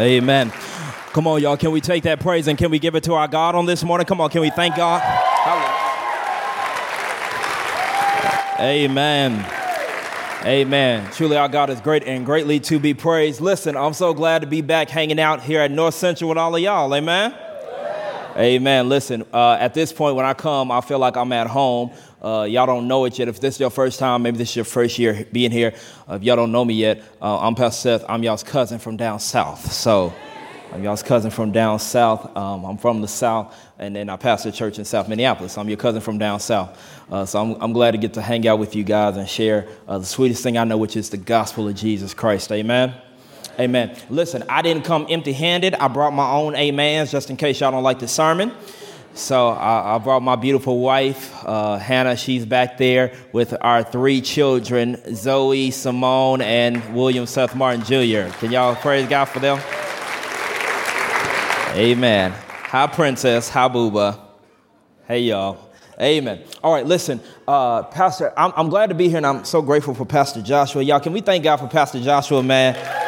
Amen. Come on, y'all. Can we take that praise and can we give it to our God on this morning? Come on, can we thank God? Amen. Amen. Truly, our God is great and greatly to be praised. Listen, I'm so glad to be back hanging out here at North Central with all of y'all. Amen. Amen. Listen, uh, at this point, when I come, I feel like I'm at home. Uh, y'all don't know it yet. If this is your first time, maybe this is your first year being here. Uh, if y'all don't know me yet, uh, I'm Pastor Seth. I'm y'all's cousin from down south. So, I'm y'all's cousin from down south. Um, I'm from the south, and then I pastor a church in South Minneapolis. I'm your cousin from down south. Uh, so I'm, I'm, glad to get to hang out with you guys and share uh, the sweetest thing I know, which is the gospel of Jesus Christ. Amen. Amen. Listen, I didn't come empty handed. I brought my own amens just in case y'all don't like the sermon. So I, I brought my beautiful wife, uh, Hannah. She's back there with our three children, Zoe, Simone, and William Seth Martin Jr. Can y'all praise God for them? Amen. Hi, Princess. Hi, Booba. Hey, y'all. Amen. All right, listen, uh, Pastor, I'm, I'm, glad to be here, and I'm so grateful for Pastor Joshua. Y'all, can we thank God for Pastor Joshua, man?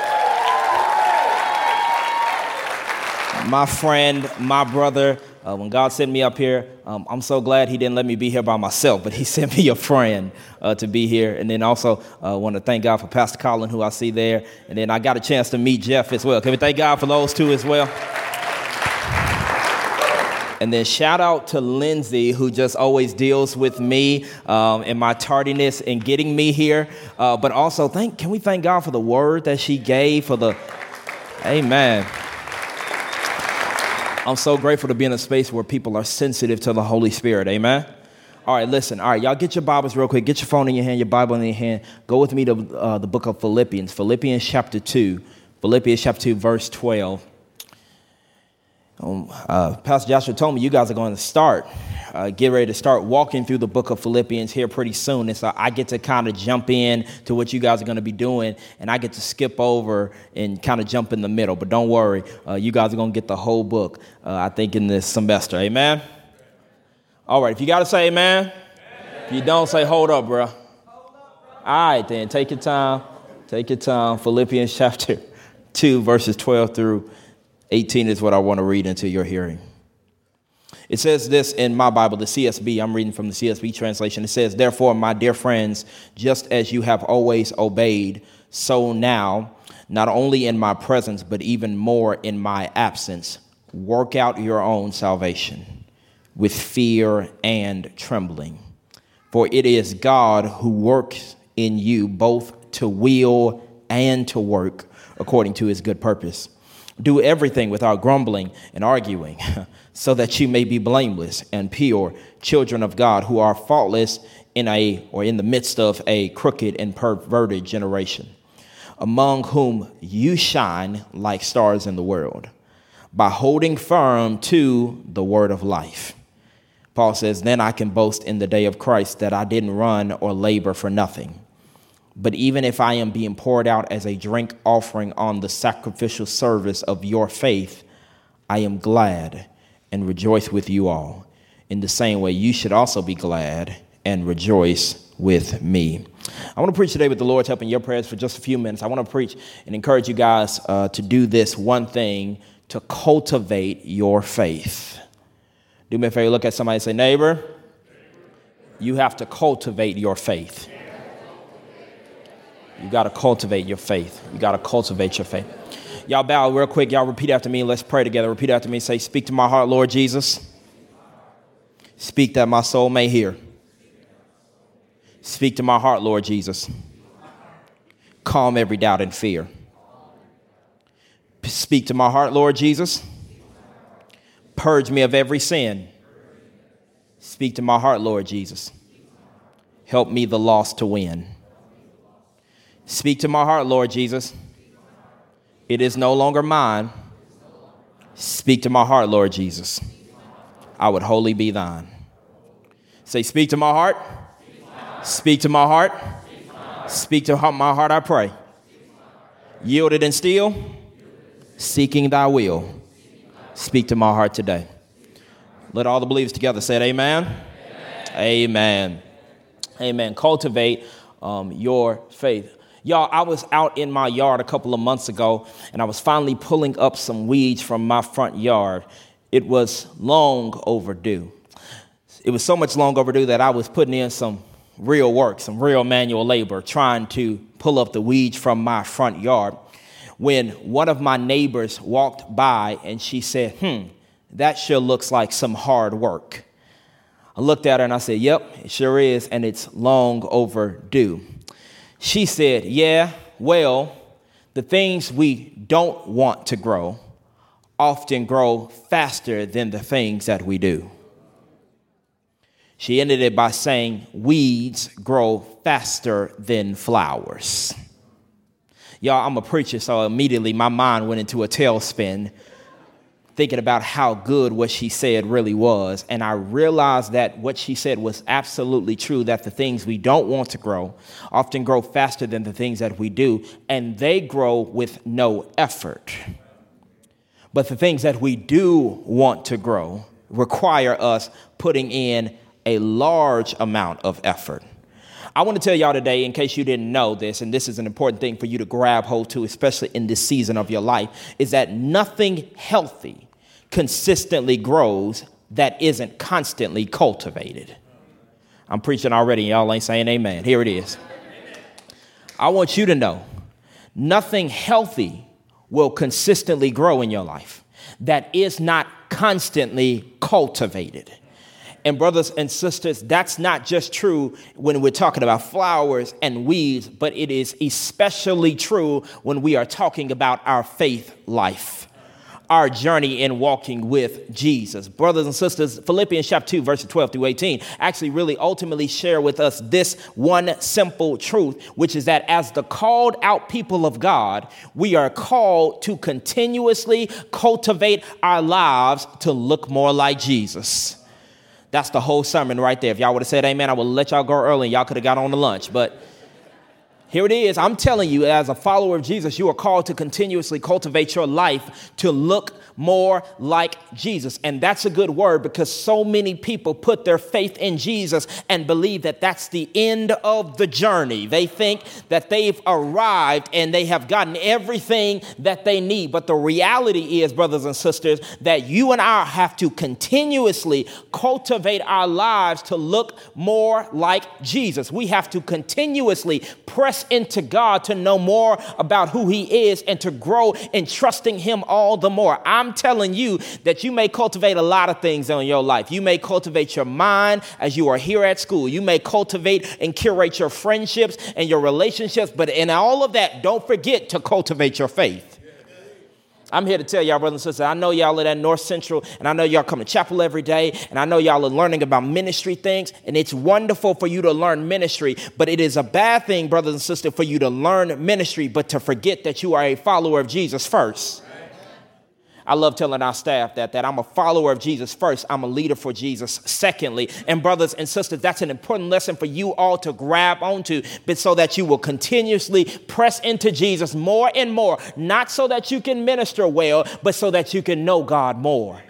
My friend, my brother. Uh, when God sent me up here, um, I'm so glad He didn't let me be here by myself, but He sent me a friend uh, to be here. And then also uh, want to thank God for Pastor Colin, who I see there. And then I got a chance to meet Jeff as well. Can we thank God for those two as well? And then shout out to Lindsay, who just always deals with me um, and my tardiness in getting me here. Uh, but also, thank can we thank God for the word that she gave for the Amen. I'm so grateful to be in a space where people are sensitive to the Holy Spirit. Amen. All right, listen. All right, y'all get your Bibles real quick. Get your phone in your hand, your Bible in your hand. Go with me to uh, the book of Philippians, Philippians chapter 2. Philippians chapter 2, verse 12. Um, uh, Pastor Joshua told me you guys are going to start, uh, get ready to start walking through the book of Philippians here pretty soon. And so I get to kind of jump in to what you guys are going to be doing, and I get to skip over and kind of jump in the middle. But don't worry, uh, you guys are going to get the whole book, uh, I think, in this semester. Amen? All right, if you got to say amen, if you don't say hold up, bro. All right, then, take your time. Take your time. Philippians chapter 2, verses 12 through 18 is what I want to read into your hearing. It says this in my Bible, the CSB. I'm reading from the CSB translation. It says, Therefore, my dear friends, just as you have always obeyed, so now, not only in my presence, but even more in my absence, work out your own salvation with fear and trembling. For it is God who works in you both to will and to work according to his good purpose. Do everything without grumbling and arguing, so that you may be blameless and pure, children of God who are faultless in a or in the midst of a crooked and perverted generation, among whom you shine like stars in the world, by holding firm to the word of life. Paul says, Then I can boast in the day of Christ that I didn't run or labor for nothing. But even if I am being poured out as a drink offering on the sacrificial service of your faith, I am glad and rejoice with you all. In the same way, you should also be glad and rejoice with me. I want to preach today with the Lord's help in your prayers for just a few minutes. I want to preach and encourage you guys uh, to do this one thing to cultivate your faith. Do me a favor, look at somebody say, Neighbor, you have to cultivate your faith. You got to cultivate your faith. You got to cultivate your faith. Y'all bow real quick. Y'all repeat after me. Let's pray together. Repeat after me. Say, Speak to my heart, Lord Jesus. Speak that my soul may hear. Speak to my heart, Lord Jesus. Calm every doubt and fear. Speak to my heart, Lord Jesus. Purge me of every sin. Speak to my heart, Lord Jesus. Help me, the lost, to win. Speak to my heart, Lord Jesus. It is no longer mine. Speak to my heart, Lord Jesus. I would wholly be thine. Say, Speak to my heart. Speak to my heart. Speak to my heart, I pray. Yielded and still, seeking thy will. Speak to my heart today. Let all the believers together say it, amen. Amen. Amen. amen. Cultivate um, your faith. Y'all, I was out in my yard a couple of months ago and I was finally pulling up some weeds from my front yard. It was long overdue. It was so much long overdue that I was putting in some real work, some real manual labor, trying to pull up the weeds from my front yard. When one of my neighbors walked by and she said, Hmm, that sure looks like some hard work. I looked at her and I said, Yep, it sure is, and it's long overdue. She said, Yeah, well, the things we don't want to grow often grow faster than the things that we do. She ended it by saying, Weeds grow faster than flowers. Y'all, I'm a preacher, so immediately my mind went into a tailspin thinking about how good what she said really was. And I realized that what she said was absolutely true that the things we don't want to grow often grow faster than the things that we do, and they grow with no effort. But the things that we do want to grow require us putting in a large amount of effort. I want to tell y'all today, in case you didn't know this, and this is an important thing for you to grab hold to, especially in this season of your life, is that nothing healthy consistently grows that isn't constantly cultivated. I'm preaching already, y'all ain't saying amen. Here it is. I want you to know nothing healthy will consistently grow in your life that is not constantly cultivated. And, brothers and sisters, that's not just true when we're talking about flowers and weeds, but it is especially true when we are talking about our faith life our journey in walking with Jesus. Brothers and sisters, Philippians chapter 2, verses 12 through 18 actually really ultimately share with us this one simple truth, which is that as the called out people of God, we are called to continuously cultivate our lives to look more like Jesus. That's the whole sermon right there. If y'all would have said amen, I would let y'all go early and y'all could have got on the lunch. But here it is. I'm telling you, as a follower of Jesus, you are called to continuously cultivate your life to look more like Jesus. And that's a good word because so many people put their faith in Jesus and believe that that's the end of the journey. They think that they've arrived and they have gotten everything that they need. But the reality is, brothers and sisters, that you and I have to continuously cultivate our lives to look more like Jesus. We have to continuously press into God to know more about who He is and to grow in trusting Him all the more. I I'm telling you that you may cultivate a lot of things in your life. You may cultivate your mind as you are here at school. You may cultivate and curate your friendships and your relationships, but in all of that, don't forget to cultivate your faith. I'm here to tell y'all, brothers and sisters, I know y'all are at North Central, and I know y'all come to chapel every day, and I know y'all are learning about ministry things, and it's wonderful for you to learn ministry, but it is a bad thing, brothers and sisters, for you to learn ministry, but to forget that you are a follower of Jesus first. I love telling our staff that, that I'm a follower of Jesus first. I'm a leader for Jesus secondly. And brothers and sisters, that's an important lesson for you all to grab onto, but so that you will continuously press into Jesus more and more, not so that you can minister well, but so that you can know God more.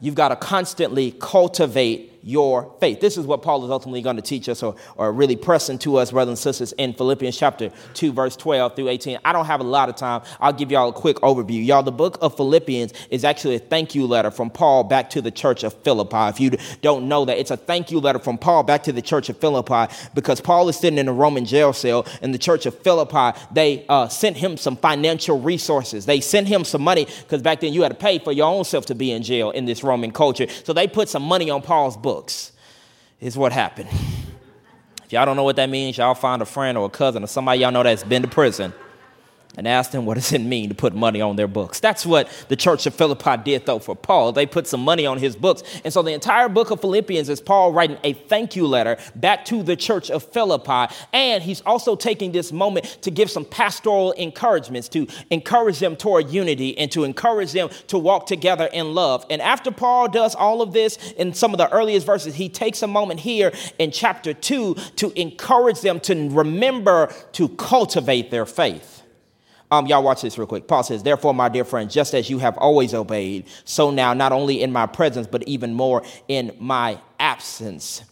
You've got to constantly cultivate your faith. This is what Paul is ultimately going to teach us or, or really press into us, brothers and sisters, in Philippians chapter 2, verse 12 through 18. I don't have a lot of time. I'll give y'all a quick overview. Y'all, the book of Philippians is actually a thank you letter from Paul back to the church of Philippi. If you don't know that, it's a thank you letter from Paul back to the church of Philippi because Paul is sitting in a Roman jail cell in the church of Philippi. They uh, sent him some financial resources. They sent him some money because back then you had to pay for your own self to be in jail in this Roman culture. So they put some money on Paul's book books, is what happened. If y'all don't know what that means, y'all find a friend or a cousin or somebody y'all know that's been to prison and asked them what does it mean to put money on their books. That's what the church of Philippi did though for Paul. They put some money on his books. And so the entire book of Philippians is Paul writing a thank you letter back to the church of Philippi. And he's also taking this moment to give some pastoral encouragements to encourage them toward unity and to encourage them to walk together in love. And after Paul does all of this in some of the earliest verses, he takes a moment here in chapter 2 to encourage them to remember to cultivate their faith. Um, y'all watch this real quick. Paul says, Therefore, my dear friends, just as you have always obeyed, so now, not only in my presence, but even more in my absence.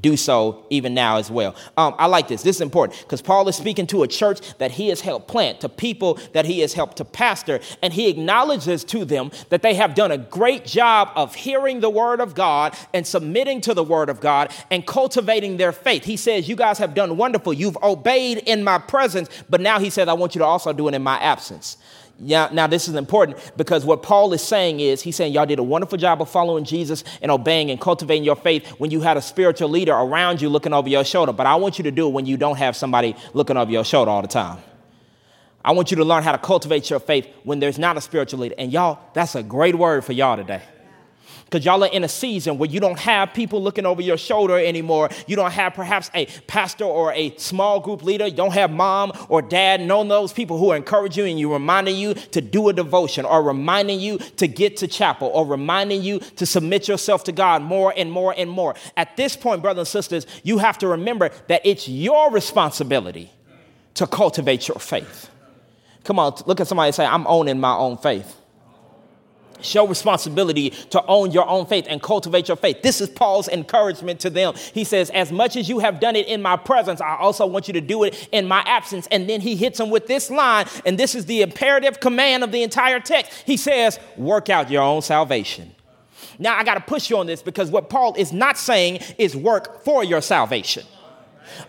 Do so even now as well. Um, I like this. This is important because Paul is speaking to a church that he has helped plant, to people that he has helped to pastor, and he acknowledges to them that they have done a great job of hearing the word of God and submitting to the word of God and cultivating their faith. He says, You guys have done wonderful. You've obeyed in my presence, but now he says, I want you to also do it in my absence. Yeah, now this is important because what Paul is saying is he's saying y'all did a wonderful job of following Jesus and obeying and cultivating your faith when you had a spiritual leader around you looking over your shoulder. But I want you to do it when you don't have somebody looking over your shoulder all the time. I want you to learn how to cultivate your faith when there's not a spiritual leader. And y'all, that's a great word for y'all today because y'all are in a season where you don't have people looking over your shoulder anymore. You don't have perhaps a pastor or a small group leader. You don't have mom or dad, none those people who are encouraging you and you reminding you to do a devotion or reminding you to get to chapel or reminding you to submit yourself to God more and more and more. At this point, brothers and sisters, you have to remember that it's your responsibility to cultivate your faith. Come on, look at somebody and say, I'm owning my own faith. Show responsibility to own your own faith and cultivate your faith. This is Paul's encouragement to them. He says, As much as you have done it in my presence, I also want you to do it in my absence. And then he hits them with this line, and this is the imperative command of the entire text. He says, Work out your own salvation. Now, I got to push you on this because what Paul is not saying is work for your salvation.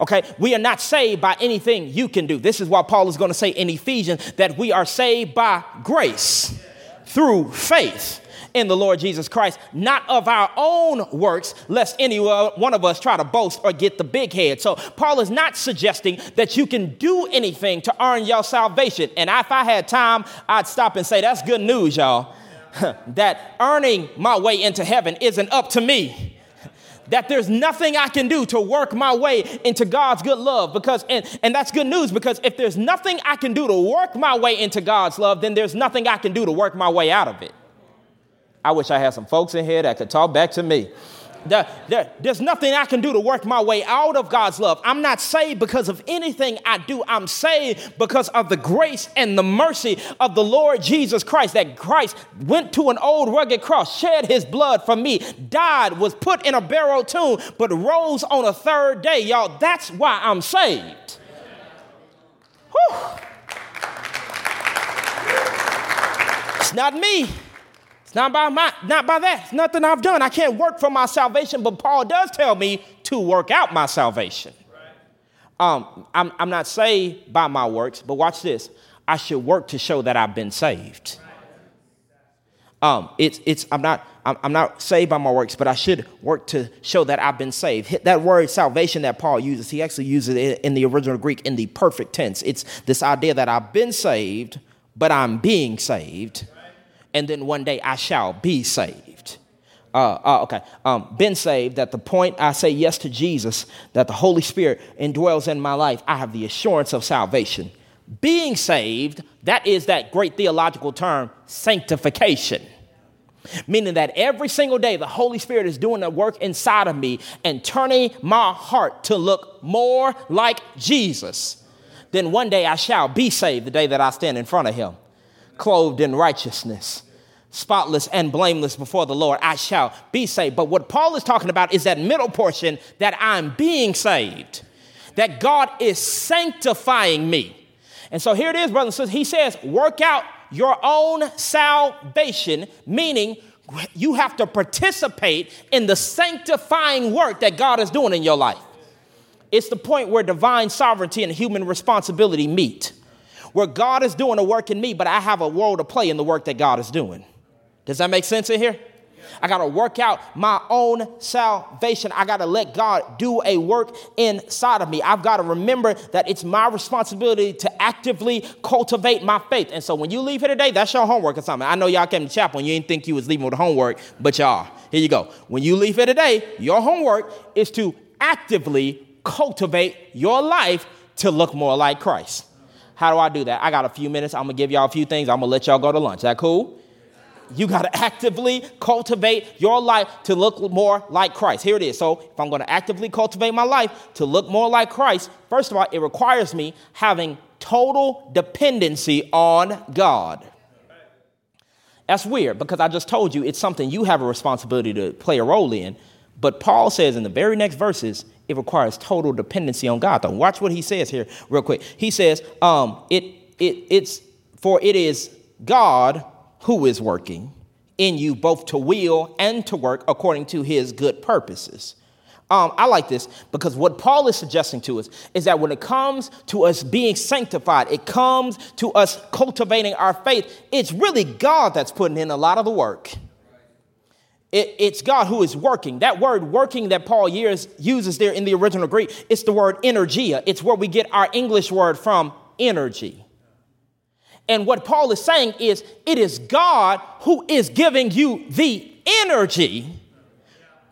Okay, we are not saved by anything you can do. This is why Paul is going to say in Ephesians that we are saved by grace through faith in the Lord Jesus Christ, not of our own works, lest any one of us try to boast or get the big head. So, Paul is not suggesting that you can do anything to earn your salvation. And if I had time, I'd stop and say, That's good news, y'all. that earning my way into heaven isn't up to me that there's nothing I can do to work my way into God's good love because and, and that's good news because if there's nothing I can do to work my way into God's love, then there's nothing I can do to work my way out of it. I wish I had some folks in here that could talk back to me there's nothing I can do to work my way out of God's love. I'm not saved because of anything I do. I'm saved because of the grace and the mercy of the Lord Jesus Christ. That Christ went to an old rugged cross, shed his blood for me, died, was put in a burial tomb, but rose on a third day. Y'all, that's why I'm saved. Whew. It's not me. Not by my, not by that. It's nothing I've done. I can't work for my salvation, but Paul does tell me to work out my salvation. Um, I'm, I'm not saved by my works, but watch this. I should work to show that I've been saved. Um, it's, it's, I'm not, I'm, I'm not saved by my works, but I should work to show that I've been saved. That word salvation that Paul uses, he actually uses it in the original Greek in the perfect tense. It's this idea that I've been saved, but I'm being saved and then one day I shall be saved. Uh, uh, okay, um, been saved at the point I say yes to Jesus, that the Holy Spirit indwells in my life, I have the assurance of salvation. Being saved, that is that great theological term, sanctification. Meaning that every single day the Holy Spirit is doing the work inside of me and turning my heart to look more like Jesus. Then one day I shall be saved the day that I stand in front of Him, clothed in righteousness spotless and blameless before the Lord, I shall be saved. But what Paul is talking about is that middle portion that I'm being saved, that God is sanctifying me. And so here it is, brothers and sisters. He says, work out your own salvation, meaning you have to participate in the sanctifying work that God is doing in your life. It's the point where divine sovereignty and human responsibility meet, where God is doing a work in me, but I have a role to play in the work that God is doing. Does that make sense in here? I got to work out my own salvation. I got to let God do a work inside of me. I've got to remember that it's my responsibility to actively cultivate my faith. And so when you leave here today, that's your homework assignment. I know y'all came to chapel and you didn't think you was leaving with homework, but y'all, here you go. When you leave here today, your homework is to actively cultivate your life to look more like Christ. How do I do that? I got a few minutes. I'm gonna give y'all a few things. I'm gonna let y'all go to lunch. That cool? You got to actively cultivate your life to look more like Christ. Here it is. So, if I'm going to actively cultivate my life to look more like Christ, first of all, it requires me having total dependency on God. That's weird because I just told you it's something you have a responsibility to play a role in, But Paul says in the very next verses, it requires total dependency on God. Though, watch what he says here, real quick. He says, um, "It it it's for it is God who is working in you both to will and to work according to His good purposes." Um, I like this because what Paul is suggesting to us is that when it comes to us being sanctified, it comes to us cultivating our faith, it's really God that's putting in a lot of the work. It, it's God who is working. That word working that Paul years, uses there in the original Greek, it's the word energia. It's where we get our English word from, energy. And what Paul is saying is, it is God who is giving you the energy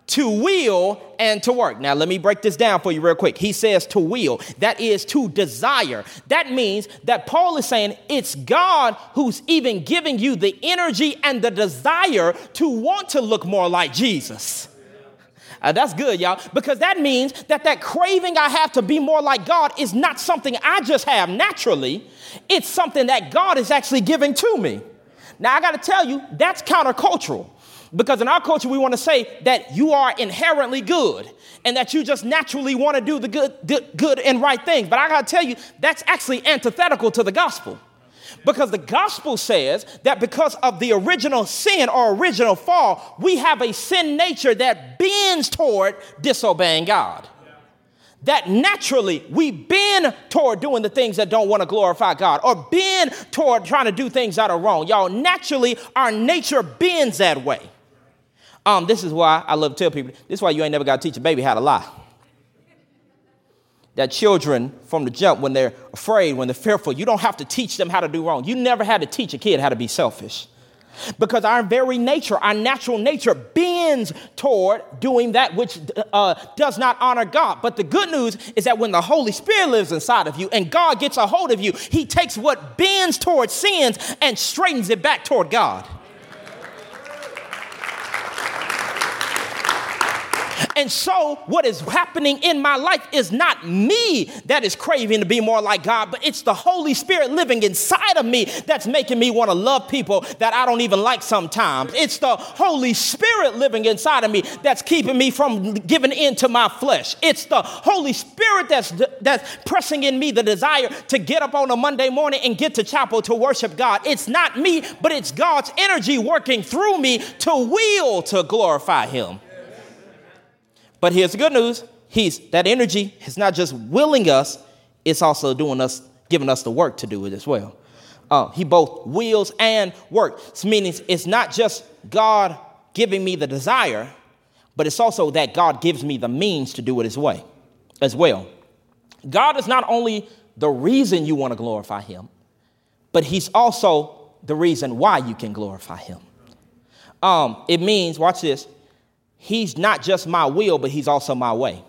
to will and to work. Now, let me break this down for you real quick. He says to will, that is to desire. That means that Paul is saying it's God who's even giving you the energy and the desire to want to look more like Jesus. Uh, that's good, y'all, because that means that that craving I have to be more like God is not something I just have naturally, it's something that God is actually giving to me. Now, I got to tell you, that's countercultural. Because in our culture, we want to say that you are inherently good and that you just naturally want to do the good, good and right things. But I got to tell you, that's actually antithetical to the gospel. Because the gospel says that because of the original sin or original fall, we have a sin nature that bends toward disobeying God. That naturally we bend toward doing the things that don't want to glorify God or bend toward trying to do things that are wrong. Y'all, naturally, our nature bends that way. Um, this is why I love to tell people this is why you ain't never got to teach a baby how to lie. That children from the jump, when they're afraid, when they're fearful, you don't have to teach them how to do wrong. You never had to teach a kid how to be selfish. Because our very nature, our natural nature, bends toward doing that which uh, does not honor God. But the good news is that when the Holy Spirit lives inside of you and God gets a hold of you, He takes what bends toward sins and straightens it back toward God. And so, what is happening in my life is not me that is craving to be more like God, but it's the Holy Spirit living inside of me that's making me want to love people that I don't even like sometimes. It's the Holy Spirit living inside of me that's keeping me from giving in to my flesh. It's the Holy Spirit that's, that's pressing in me the desire to get up on a Monday morning and get to chapel to worship God. It's not me, but it's God's energy working through me to will to glorify Him. But here's the good news. He's that energy is not just willing us, it's also doing us, giving us the work to do it as well. Uh, he both wills and works, meaning it's not just God giving me the desire, but it's also that God gives me the means to do it his way as well. God is not only the reason you want to glorify him, but he's also the reason why you can glorify him. Um, it means, watch this, He's not just my will, but He's also my way.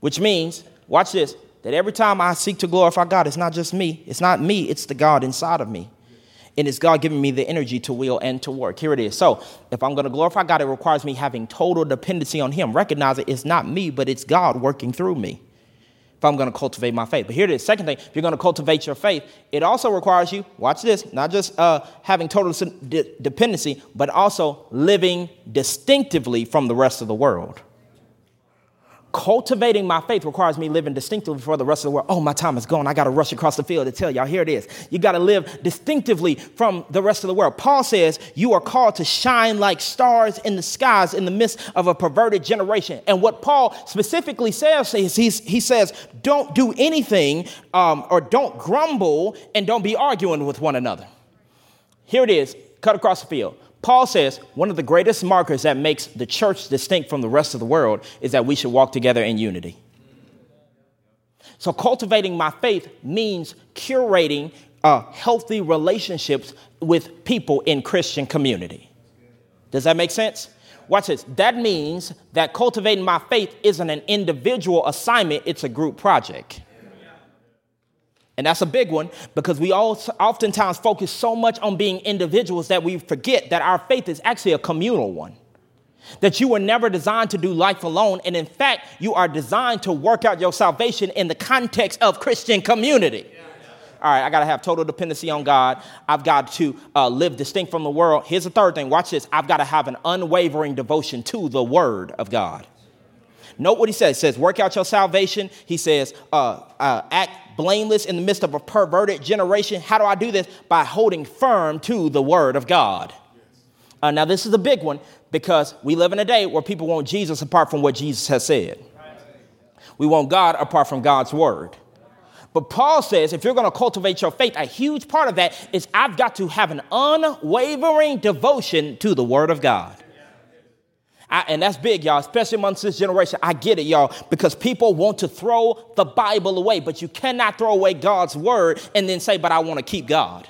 Which means, watch this, that every time I seek to glorify God, it's not just me. It's not me, it's the God inside of me. And it's God giving me the energy to will and to work. Here it is. So, if I'm going to glorify God, it requires me having total dependency on Him. Recognize it, it's not me, but it's God working through me I'm going to cultivate my faith. But here it is. Second thing, if you're going to cultivate your faith, it also requires you, watch this, not just uh, having total dependency, but also living distinctively from the rest of the world cultivating my faith requires me living distinctively for the rest of the world. Oh, my time is gone. I got to rush across the field to tell y'all. Here it is. You got to live distinctively from the rest of the world. Paul says you are called to shine like stars in the skies in the midst of a perverted generation. And what Paul specifically says is he says, don't do anything um, or don't grumble and don't be arguing with one another. Here it is. Cut across the field. Paul says one of the greatest markers that makes the church distinct from the rest of the world is that we should walk together in unity. So, cultivating my faith means curating uh, healthy relationships with people in Christian community. Does that make sense? Watch this. That means that cultivating my faith isn't an individual assignment, it's a group project. And that's a big one because we all oftentimes focus so much on being individuals that we forget that our faith is actually a communal one. That you were never designed to do life alone. And in fact, you are designed to work out your salvation in the context of Christian community. All right, I got to have total dependency on God. I've got to uh, live distinct from the world. Here's the third thing. Watch this. I've got to have an unwavering devotion to the Word of God. Note what he says. He says, work out your salvation. He says, uh, uh, act blameless in the midst of a perverted generation. How do I do this? By holding firm to the Word of God. Uh, now, this is a big one because we live in a day where people want Jesus apart from what Jesus has said. We want God apart from God's Word. But Paul says if you're going to cultivate your faith, a huge part of that is I've got to have an unwavering devotion to the Word of God. I, and that's big, y'all, especially amongst this generation. I get it, y'all, because people want to throw the Bible away, but you cannot throw away God's Word and then say, but I want to keep God.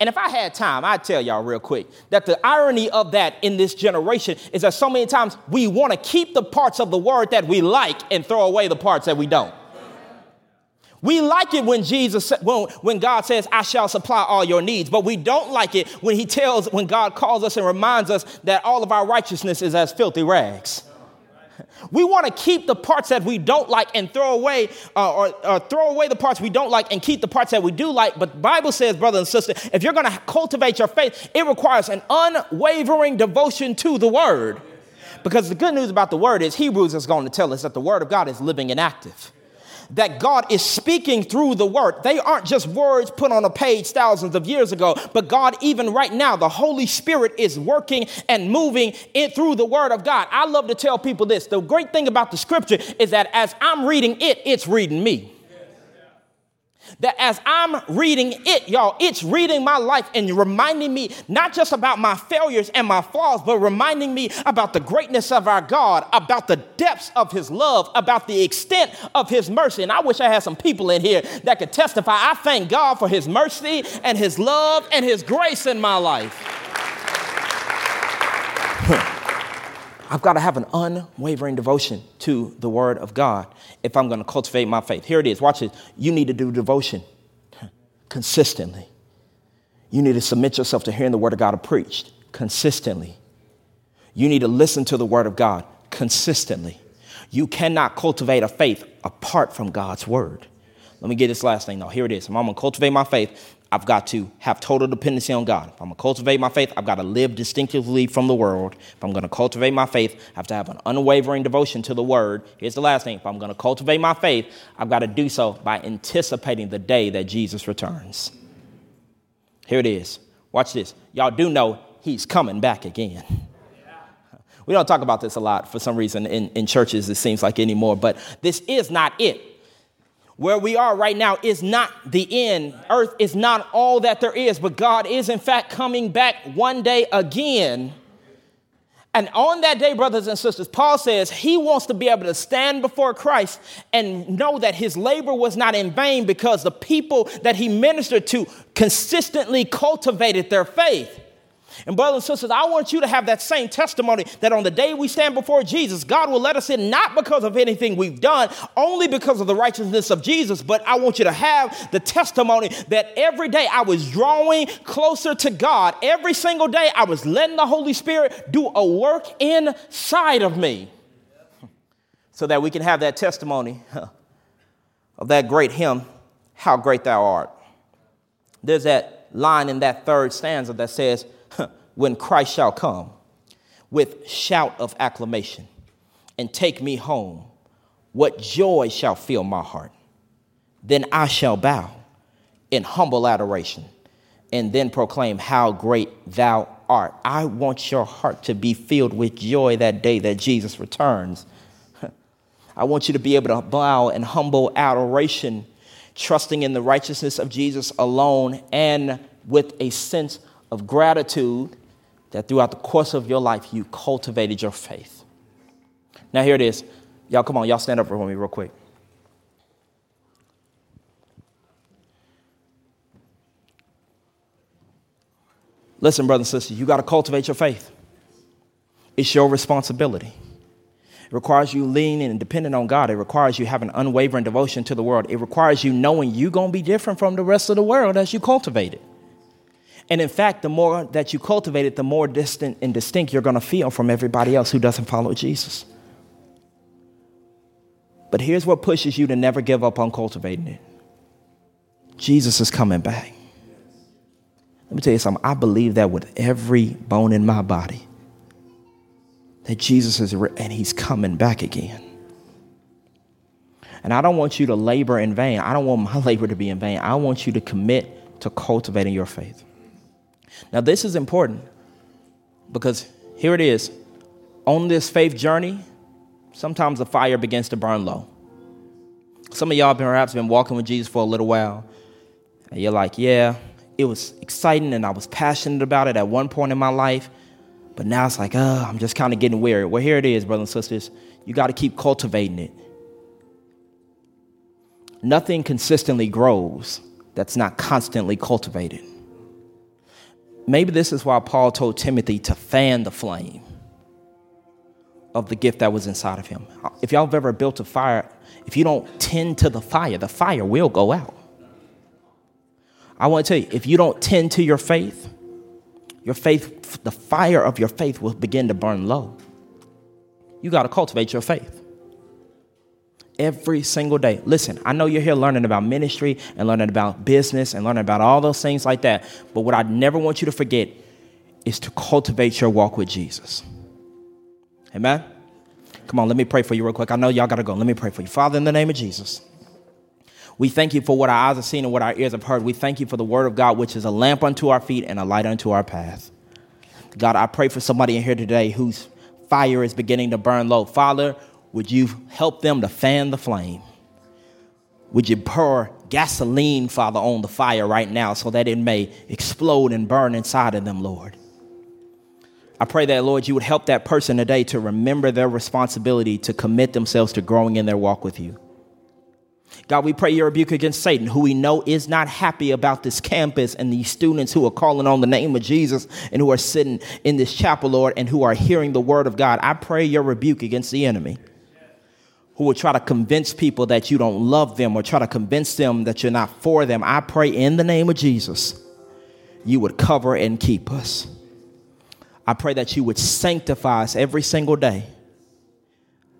And if I had time, I'd tell y'all real quick that the irony of that in this generation is that so many times we want to keep the parts of the word that we like and throw away the parts that we don't. We like it when Jesus, when, when God says, I shall supply all your needs, but we don't like it when he tells, when God calls us and reminds us that all of our righteousness is as filthy rags. We want to keep the parts that we don't like and throw away, uh, or, or, throw away the parts we don't like and keep the parts that we do like. But the Bible says, brother and sister, if you're going to cultivate your faith, it requires an unwavering devotion to the Word. Because the good news about the Word is Hebrews is going to tell us that the Word of God is living and active that God is speaking through the word. They aren't just words put on a page thousands of years ago, but God, even right now, the Holy Spirit is working and moving it through the word of God. I love to tell people this. The great thing about the scripture is that as I'm reading it, it's reading me that as I'm reading it, y'all, it's reading my life and reminding me not just about my failures and my flaws, but reminding me about the greatness of our God, about the depths of His love, about the extent of His mercy. And I wish I had some people in here that could testify. I thank God for His mercy and His love and His grace in my life. I've got to have an unwavering devotion to the Word of God if I'm going to cultivate my faith. Here it is. Watch it. You need to do devotion consistently. You need to submit yourself to hearing the Word of God preached consistently. You need to listen to the Word of God consistently. You cannot cultivate a faith apart from God's Word. Let me get this last thing though. Here it is. I'm going to cultivate my faith. I've got to have total dependency on God. If I'm going to cultivate my faith, I've got to live distinctively from the world. If I'm going to cultivate my faith, I have to have an unwavering devotion to the word. Here's the last thing. If I'm going to cultivate my faith, I've got to do so by anticipating the day that Jesus returns. Here it is. Watch this. Y'all do know he's coming back again. We don't talk about this a lot for some reason in, in churches, it seems like anymore, but this is not it where we are right now is not the end. Earth is not all that there is, but God is, in fact, coming back one day again. And on that day, brothers and sisters, Paul says he wants to be able to stand before Christ and know that his labor was not in vain because the people that he ministered to consistently cultivated their faith. And, brothers and sisters, I want you to have that same testimony that on the day we stand before Jesus, God will let us in not because of anything we've done, only because of the righteousness of Jesus. But I want you to have the testimony that every day I was drawing closer to God. Every single day I was letting the Holy Spirit do a work inside of me so that we can have that testimony of that great hymn, How Great Thou Art. There's that line in that third stanza that says, when Christ shall come with shout of acclamation and take me home, what joy shall fill my heart? Then I shall bow in humble adoration and then proclaim how great thou art. I want your heart to be filled with joy that day that Jesus returns. I want you to be able to bow in humble adoration, trusting in the righteousness of Jesus alone and with a sense of gratitude that throughout the course of your life, you cultivated your faith. Now, here it is. Y'all, come on, y'all stand up for me real quick. Listen, brothers and sisters, you got to cultivate your faith. It's your responsibility. It requires you leaning and depending on God. It requires you having unwavering devotion to the world. It requires you knowing you're going to be different from the rest of the world as you cultivate it. And in fact, the more that you cultivate it, the more distant and distinct you're going to feel from everybody else who doesn't follow Jesus. But here's what pushes you to never give up on cultivating it Jesus is coming back. Let me tell you something. I believe that with every bone in my body. That Jesus is, and he's coming back again. And I don't want you to labor in vain. I don't want my labor to be in vain. I want you to commit to cultivating your faith. Now, this is important because here it is. On this faith journey, sometimes the fire begins to burn low. Some of y'all perhaps been walking with Jesus for a little while, and you're like, yeah, it was exciting and I was passionate about it at one point in my life, but now it's like, oh, I'm just kind of getting weary. Well, here it is, brothers and sisters. You got to keep cultivating it. Nothing consistently grows that's not constantly cultivated. Maybe this is why Paul told Timothy to fan the flame of the gift that was inside of him. If y'all have ever built a fire, if you don't tend to the fire, the fire will go out. I want to tell you, if you don't tend to your faith, your faith, the fire of your faith will begin to burn low. You got to cultivate your faith every single day. Listen, I know you're here learning about ministry and learning about business and learning about all those things like that. But what I never want you to forget is to cultivate your walk with Jesus. Amen? Come on, let me pray for you real quick. I know y'all got to go. Let me pray for you. Father, in the name of Jesus, we thank you for what our eyes have seen and what our ears have heard. We thank you for the word of God, which is a lamp unto our feet and a light unto our path. God, I pray for somebody in here today whose fire is beginning to burn low. Father, would you help them to fan the flame? Would you pour gasoline, Father, on the fire right now so that it may explode and burn inside of them, Lord? I pray that, Lord, you would help that person today to remember their responsibility to commit themselves to growing in their walk with you. God, we pray your rebuke against Satan, who we know is not happy about this campus and these students who are calling on the name of Jesus and who are sitting in this chapel, Lord, and who are hearing the word of God. I pray your rebuke against the enemy who will try to convince people that you don't love them or try to convince them that you're not for them. I pray in the name of Jesus, you would cover and keep us. I pray that you would sanctify us every single day,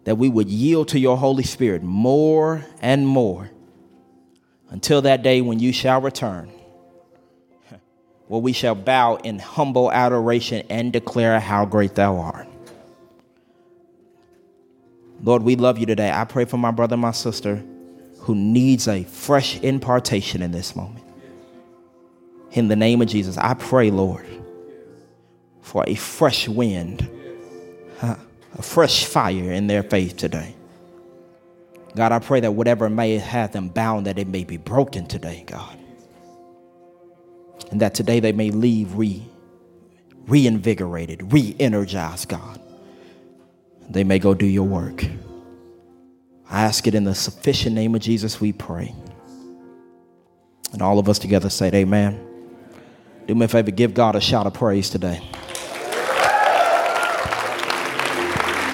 that we would yield to your Holy Spirit more and more until that day when you shall return, where we shall bow in humble adoration and declare how great thou art. Lord, we love you today. I pray for my brother, my sister who needs a fresh impartation in this moment. In the name of Jesus, I pray, Lord, for a fresh wind, a fresh fire in their faith today. God, I pray that whatever may have them bound, that it may be broken today, God. And that today they may leave re, reinvigorated, re energized, God they may go do your work. I ask it in the sufficient name of Jesus, we pray. And all of us together say, Amen. Do me a favor, give God a shout of praise today.